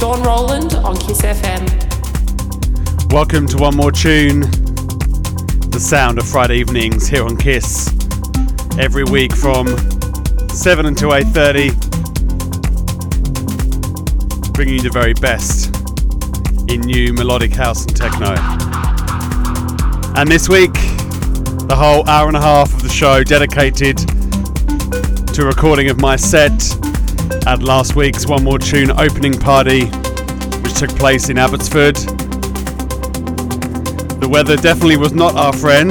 Shaun Rowland on Kiss FM. Welcome to one more tune. The sound of Friday evenings here on Kiss. Every week from 7 until 8:30 bringing you the very best in new melodic house and techno. And this week, the whole hour and a half of the show dedicated to recording of my set at last week's One More Tune opening party, which took place in Abbotsford. The weather definitely was not our friend.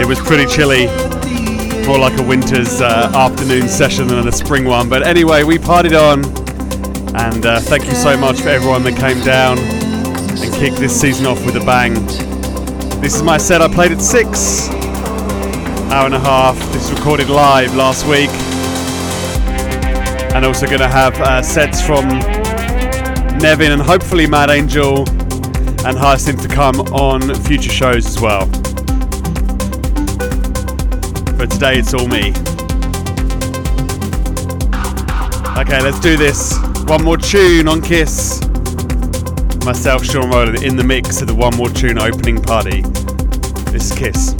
it was pretty chilly, more like a winter's uh, afternoon session than a spring one. But anyway, we partied on, and uh, thank you so much for everyone that came down and kicked this season off with a bang. This is my set. I played at six, hour and a half. This was recorded live last week, and also going to have uh, sets from Nevin and hopefully Mad Angel and Hyacinth to come on future shows as well. But today it's all me. Okay, let's do this. One more tune on Kiss. Myself, Shaun Rowland, in the mix at the One More Tune opening party. This is Kiss.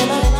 Barcelona.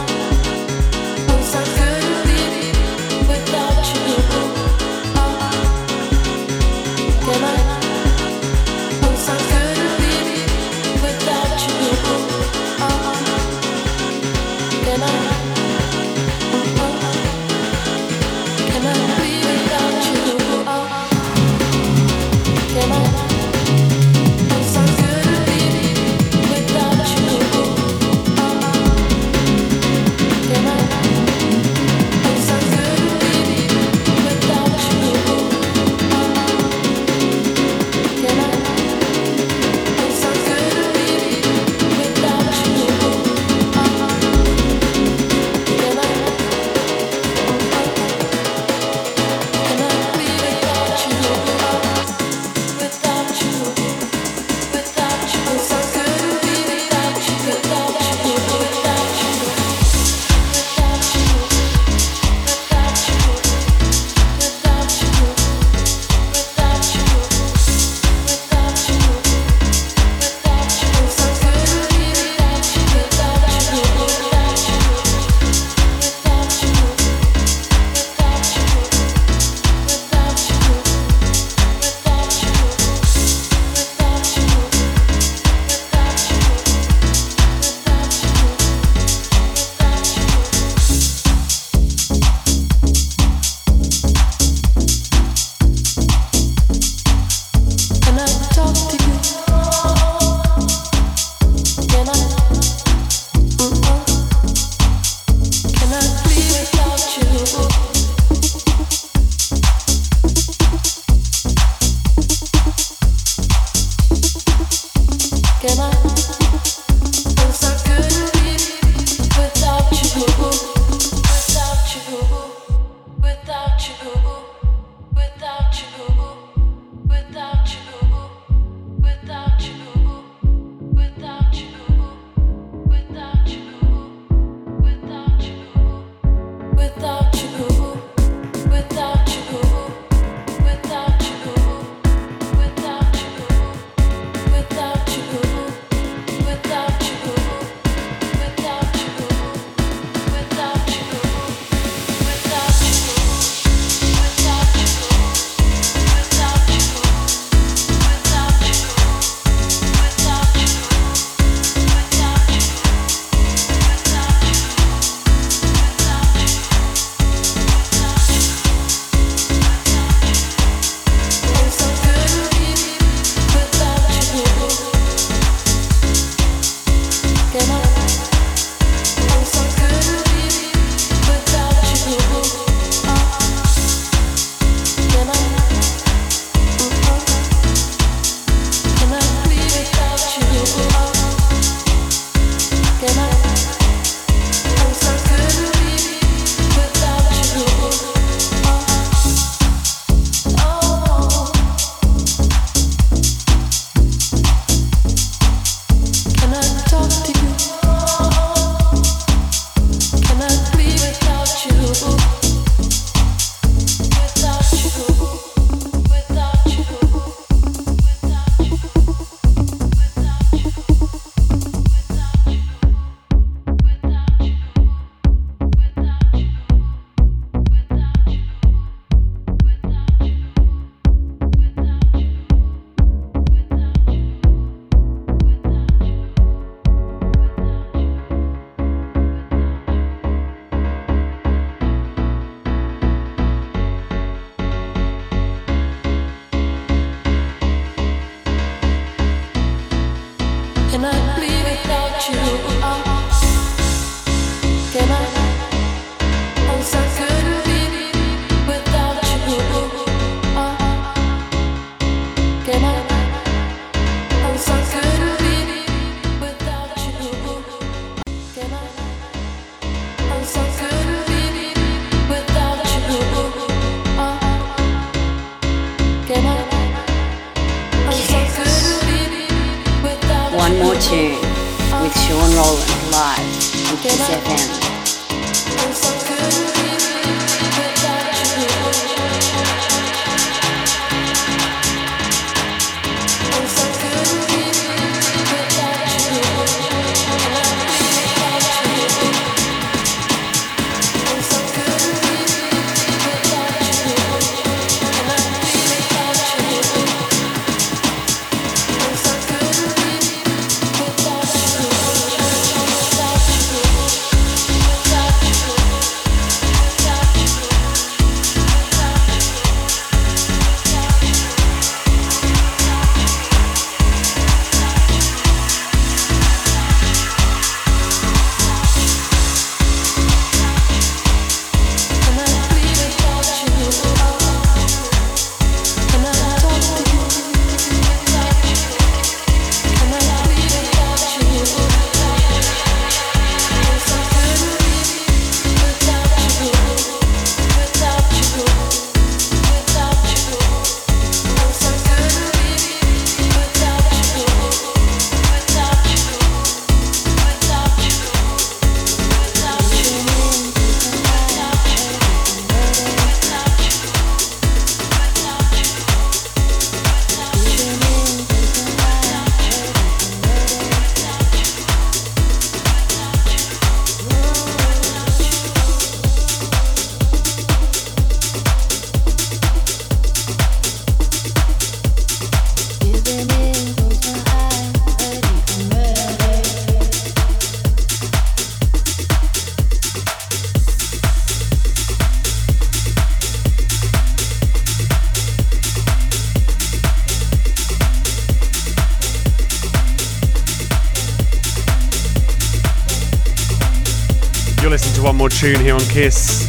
Tune here on Kiss.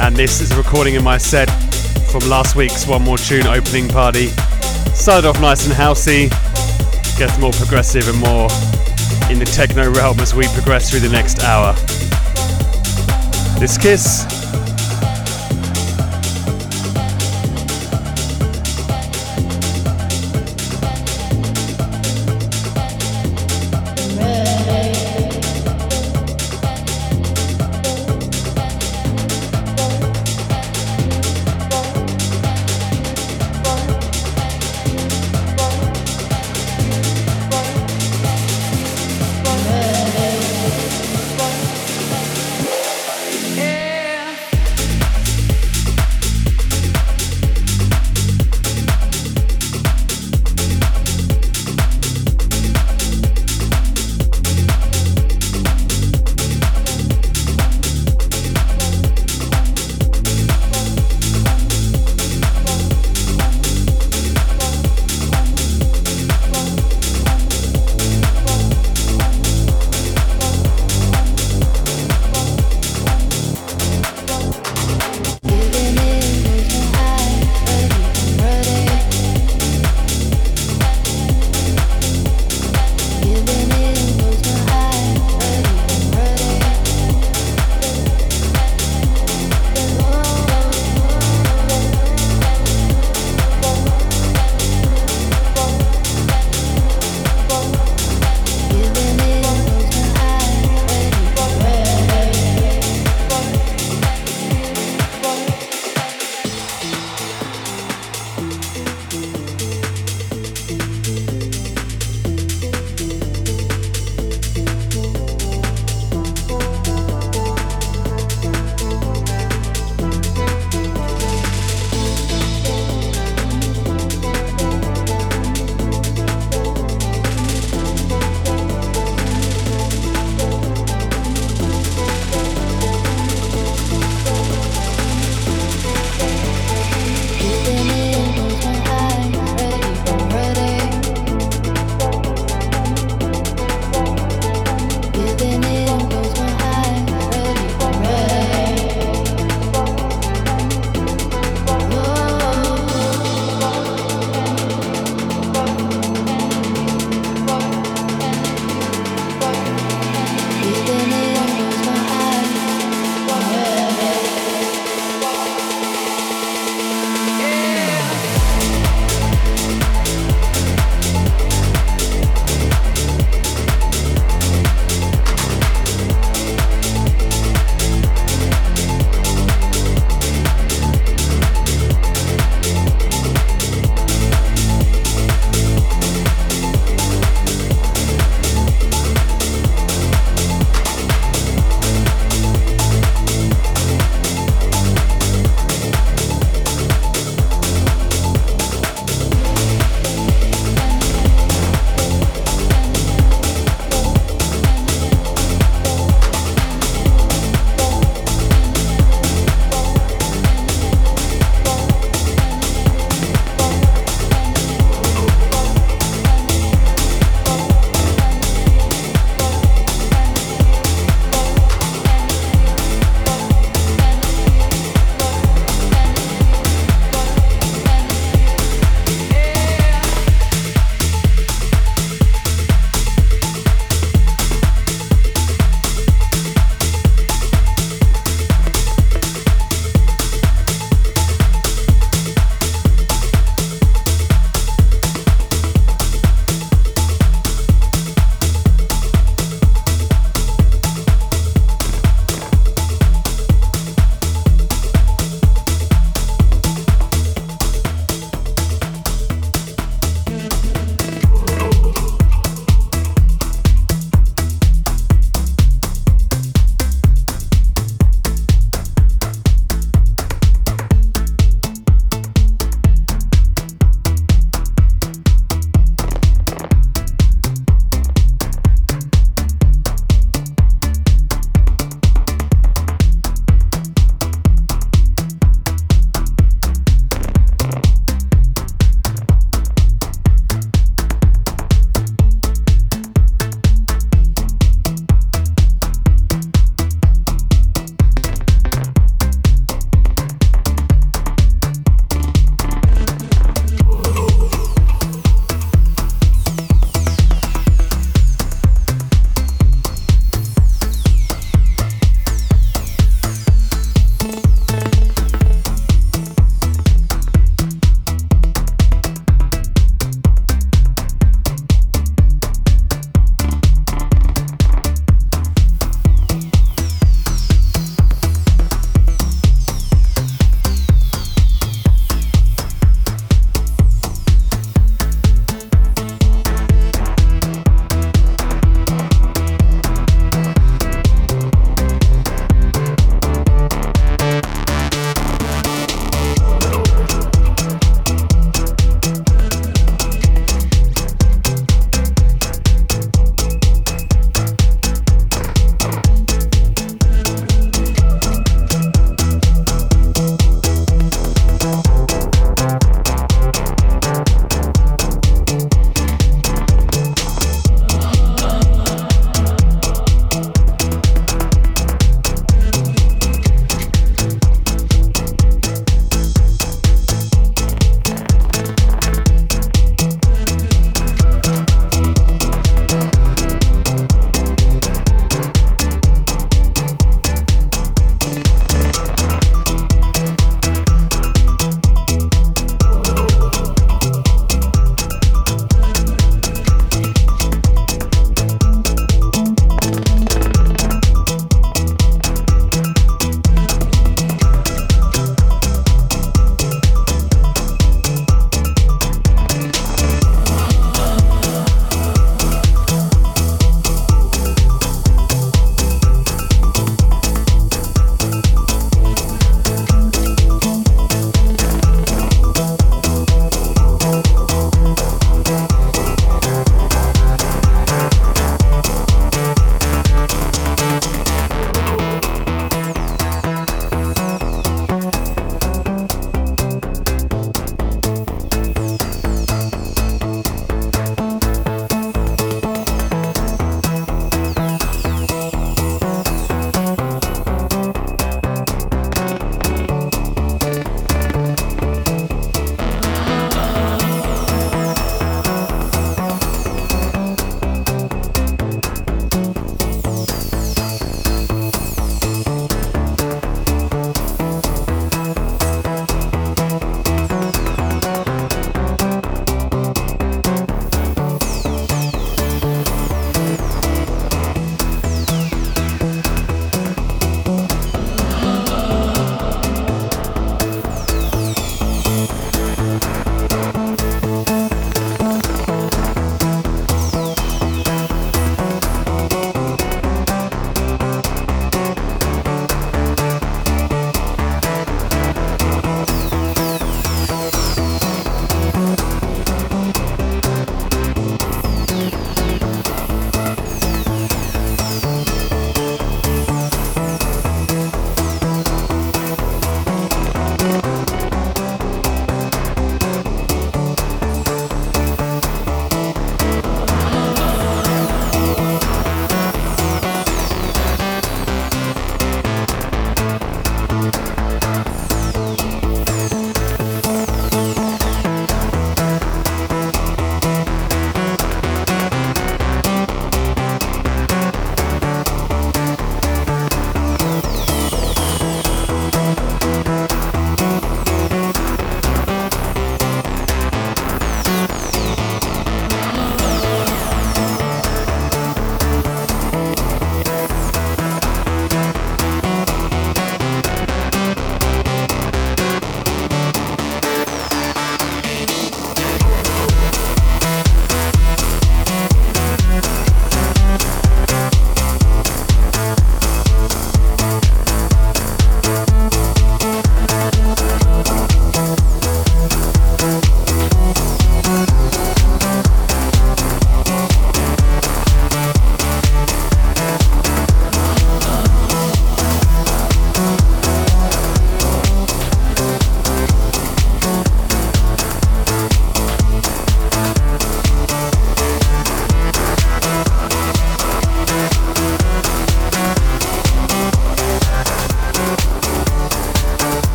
And this is a recording in my set from last week's One More Tune opening party. Started off nice and housey, gets more progressive and more in the techno realm as we progress through the next hour. This Kiss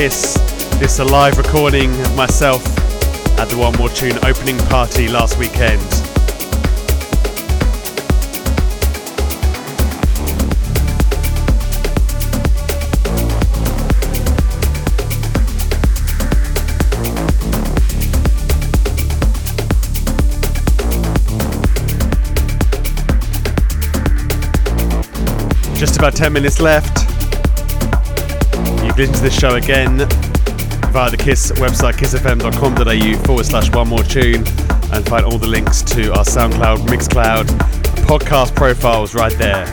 Kiss. This is a live recording of myself at the One More Tune opening party last weekend. Just about 10 minutes left. Listened to this show again via the KISS website, kissfm.com.au forward slash one more tune, and find all the links to our SoundCloud, Mixcloud, podcast profiles right there.